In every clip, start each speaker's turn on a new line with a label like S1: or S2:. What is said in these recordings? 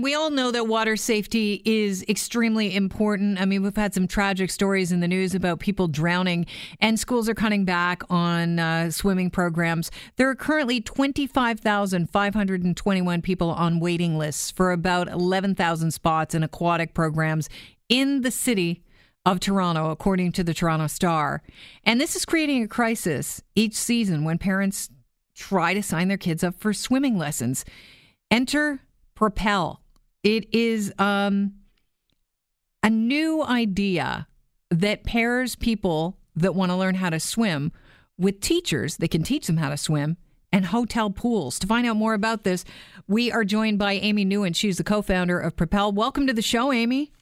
S1: We all know that water safety is extremely important. I mean, we've had some tragic stories in the news about people drowning, and schools are cutting back on uh, swimming programs. There are currently 25,521 people on waiting lists for about 11,000 spots in aquatic programs in the city of Toronto, according to the Toronto Star. And this is creating a crisis each season when parents try to sign their kids up for swimming lessons. Enter Propel it is um, a new idea that pairs people that want to learn how to swim with teachers that can teach them how to swim and hotel pools. To find out more about this, we are joined by Amy Nguyen. She's the co founder of Propel. Welcome to the show, Amy.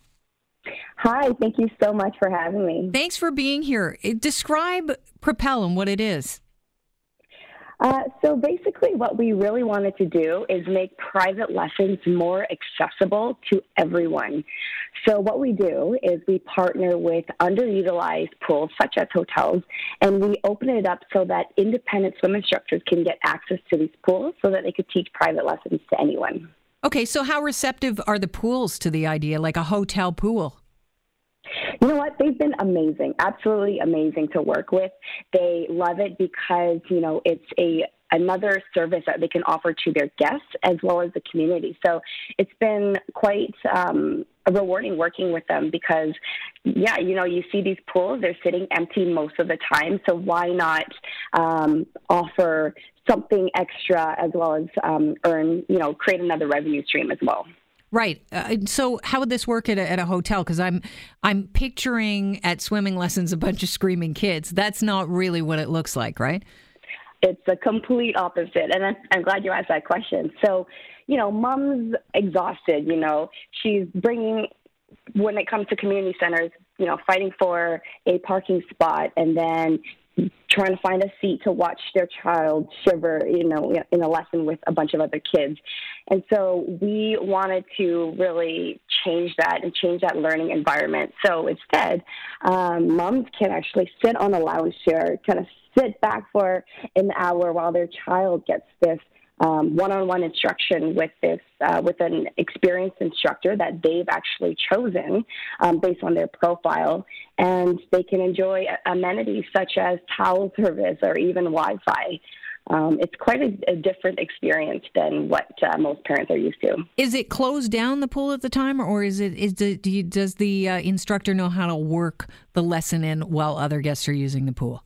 S2: Hi, thank you so much for having me.
S1: Thanks for being here. Describe Propel and what it is.
S2: Uh, so basically, what we really wanted to do is make private lessons more accessible to everyone. So what we do is we partner with underutilized pools, such as hotels, and we open it up so that independent swim instructors can get access to these pools so that they could teach private lessons to anyone.
S1: Okay, so how receptive are the pools to the idea, like a hotel pool?
S2: You know what? They've been amazing, absolutely amazing to work with. They love it because, you know, it's a another service that they can offer to their guests as well as the community. So it's been quite um, rewarding working with them because, yeah, you know, you see these pools, they're sitting empty most of the time. So why not um, offer something extra as well as um, earn, you know, create another revenue stream as well?
S1: Right. Uh, so, how would this work at a, at a hotel? Because I'm I'm picturing at swimming lessons a bunch of screaming kids. That's not really what it looks like, right?
S2: It's the complete opposite, and I'm, I'm glad you asked that question. So, you know, mom's exhausted. You know, she's bringing when it comes to community centers, you know, fighting for a parking spot, and then trying to find a seat to watch their child shiver, you know, in a lesson with a bunch of other kids. And so we wanted to really change that and change that learning environment. So instead, um, moms can actually sit on a lounge chair, kind of sit back for an hour while their child gets this one-on-one instruction with this uh, with an experienced instructor that they've actually chosen um, based on their profile, and they can enjoy amenities such as towel service or even Wi-Fi. Um, it's quite a, a, different experience than what uh, most parents are used to.
S1: Is it closed down the pool at the time, or is it is the, do you, does the uh, instructor know how to work the lesson in while other guests are using the pool?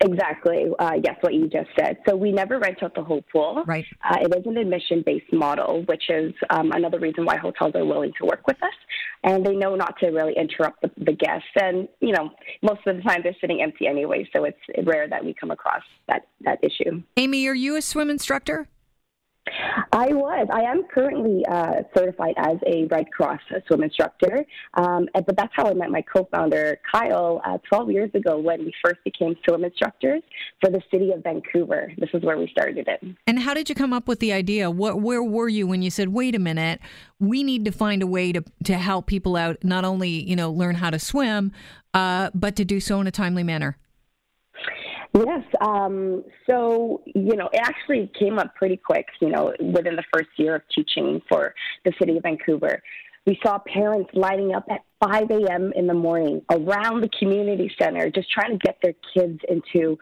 S2: Exactly. Uh, yes, what you just said. So we never rent out the whole pool.
S1: Right.
S2: Uh, it is an admission-based model, which is um, another reason why hotels are willing to work with us, and they know not to really interrupt the, the guests. And you know, most of the time they're sitting empty anyway, so it's rare that we come across that that issue.
S1: Amy, are you a swim instructor?
S2: I was. I am currently uh, certified as a Red Cross swim instructor, um, but that's how I met my co-founder Kyle uh, 12 years ago when we first became swim instructors for the city of Vancouver. This is where we started it.
S1: And how did you come up with the idea? What, where were you when you said, "Wait a minute, we need to find a way to to help people out, not only you know learn how to swim, uh, but to do so in a timely manner"?
S2: Yes. Um, so, you know, it actually came up pretty quick, you know, within the first year of teaching for the city of Vancouver. We saw parents lining up at 5 a.m. in the morning around the community center, just trying to get their kids into,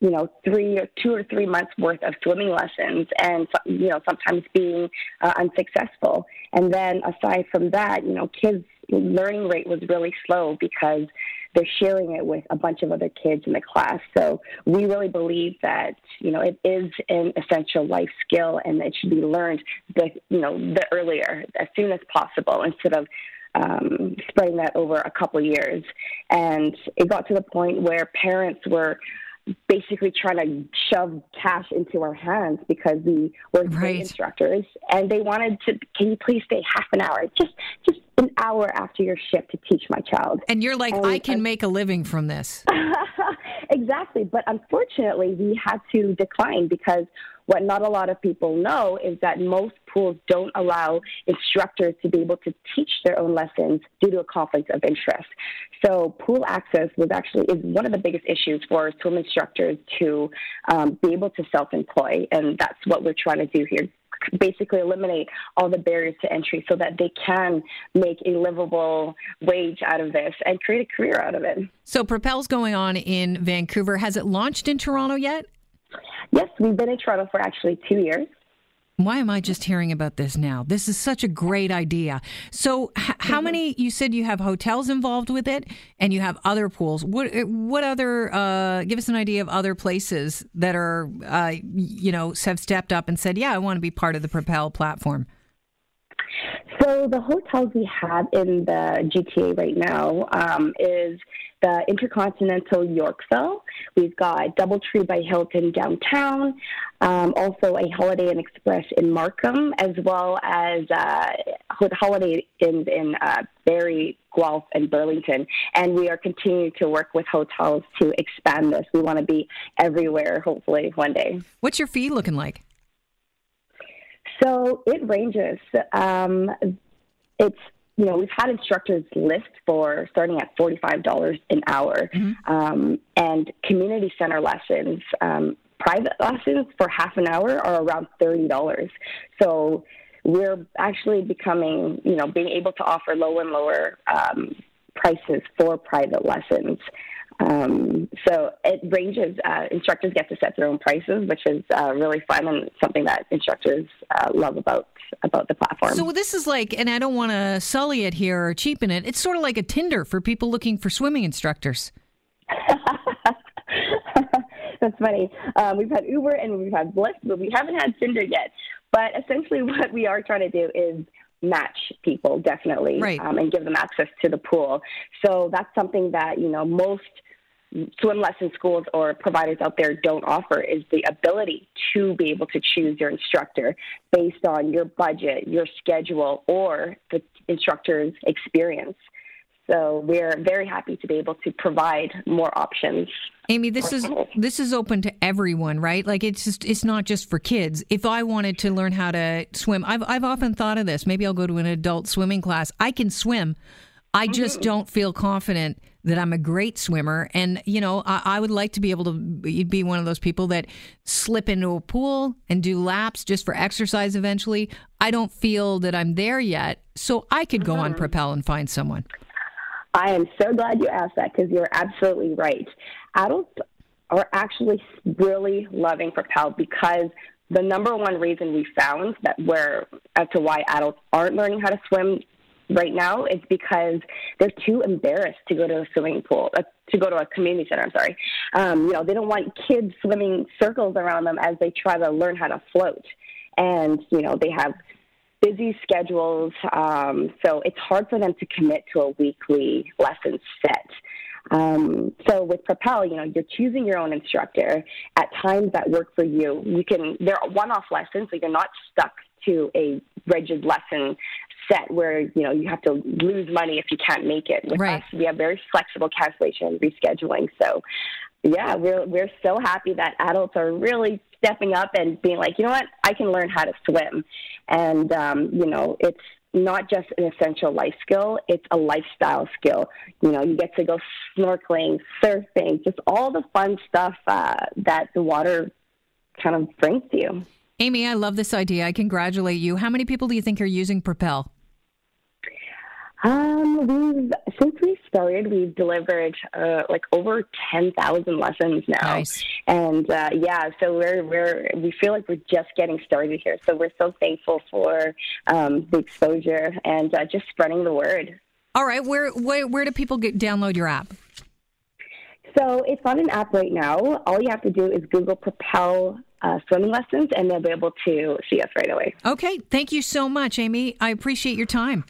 S2: you know, three or two or three months worth of swimming lessons, and you know, sometimes being uh, unsuccessful. And then aside from that, you know, kids' learning rate was really slow because they're sharing it with a bunch of other kids in the class. So we really believe that you know it is an essential life skill and it should be learned the you know the earlier as soon as possible instead of um, spreading that over a couple years. And it got to the point where parents were basically trying to shove cash into our hands because we were right. instructors. And they wanted to can you please stay half an hour? Just just an hour after your shift to teach my child.
S1: And you're like and, i can make a living from this.
S2: Exactly. But unfortunately we had to decline because what not a lot of people know is that most pools don't allow instructors to be able to teach their own lessons due to a conflict of interest. So pool access was actually is one of the biggest issues for swim instructors to um, be able to self-employ, and that's what we're trying to do here basically eliminate all the barriers to entry so that they can make a livable wage out of this and create a career out of it.
S1: So Propel's going on in Vancouver. Has it launched in Toronto yet?
S2: Yes, we've been in Toronto for actually two years.
S1: Why am I just hearing about this now? This is such a great idea. So, h- how mm-hmm. many? You said you have hotels involved with it, and you have other pools. What what other? Uh, give us an idea of other places that are, uh, you know, have stepped up and said, "Yeah, I want to be part of the Propel platform."
S2: So the hotels we have in the GTA right now um, is the Intercontinental Yorkville. We've got DoubleTree by Hilton downtown, um, also a Holiday Inn Express in Markham, as well as uh, Holiday Inns in uh, Barrie, Guelph, and Burlington. And we are continuing to work with hotels to expand this. We want to be everywhere, hopefully, one day.
S1: What's your fee looking like?
S2: So it ranges. Um, it's you know, we've had instructors list for starting at $45 an hour. Mm-hmm. Um, and community center lessons, um, private lessons for half an hour are around $30. So we're actually becoming, you know, being able to offer low and lower um, prices for private lessons. Um, so it ranges. Uh, instructors get to set their own prices, which is uh, really fun and something that instructors uh, love about about the platform.
S1: So this is like, and I don't want to sully it here or cheapen it. It's sort of like a Tinder for people looking for swimming instructors.
S2: That's funny. Um, we've had Uber and we've had Lyft, but we haven't had Tinder yet. But essentially, what we are trying to do is match people definitely
S1: right.
S2: um, and give them access to the pool. So that's something that you know most swim lesson schools or providers out there don't offer is the ability to be able to choose your instructor based on your budget, your schedule, or the instructor's experience. So we're very happy to be able to provide more options.
S1: Amy, this is this is open to everyone, right? Like it's just it's not just for kids. If I wanted to learn how to swim, I've I've often thought of this. Maybe I'll go to an adult swimming class. I can swim. I just mm-hmm. don't feel confident that I'm a great swimmer. And, you know, I, I, would like to be able to be one of those people that slip into a pool and do laps just for exercise eventually. I don't feel that I'm there yet. So I could go mm-hmm. on Propel and find someone.
S2: I am so glad you asked that because you're absolutely right. Adults are actually really loving Propel because the number one reason we found that where as to why adults aren't learning how to swim right now is because they're too embarrassed to go to a swimming pool, uh, to go to a community center. I'm sorry. Um, you know, they don't want kids swimming circles around them as they try to learn how to float. And, you know, they have busy schedules. Um, so it's hard for them to commit to a weekly lesson set. Um, so with Propel, you know, you're choosing your own instructor at times that work for you. You can, they're one-off lessons, so you're not stuck to a rigid lesson set where you know you have to lose money if you can't make it. With
S1: right.
S2: us, we have very flexible cancellation and rescheduling. So, yeah, we're we're so happy that adults are really stepping up and being like, you know what, I can learn how to swim, and um, you know, it's not just an essential life skill, it's a lifestyle skill. You know, you get to go snorkeling, surfing, just all the fun stuff uh, that the water kind of brings to you.
S1: Amy, I love this idea. I congratulate you. How many people do you think are using Propel?
S2: Um, we've since we started, we've delivered uh, like over ten thousand lessons now,
S1: nice.
S2: and uh, yeah, so we're we're we feel like we're just getting started here. So we're so thankful for um, the exposure and uh, just spreading the word.
S1: All right, where where, where do people get, download your app?
S2: So it's on an app right now. All you have to do is Google Propel uh, swimming lessons, and they'll be able to see us right away.
S1: Okay, thank you so much, Amy. I appreciate your time.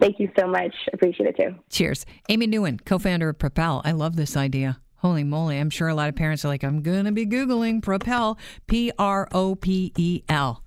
S2: Thank you so much. Appreciate it too.
S1: Cheers. Amy Nguyen, co founder of Propel. I love this idea. Holy moly. I'm sure a lot of parents are like, I'm going to be Googling Propel, P R O P E L.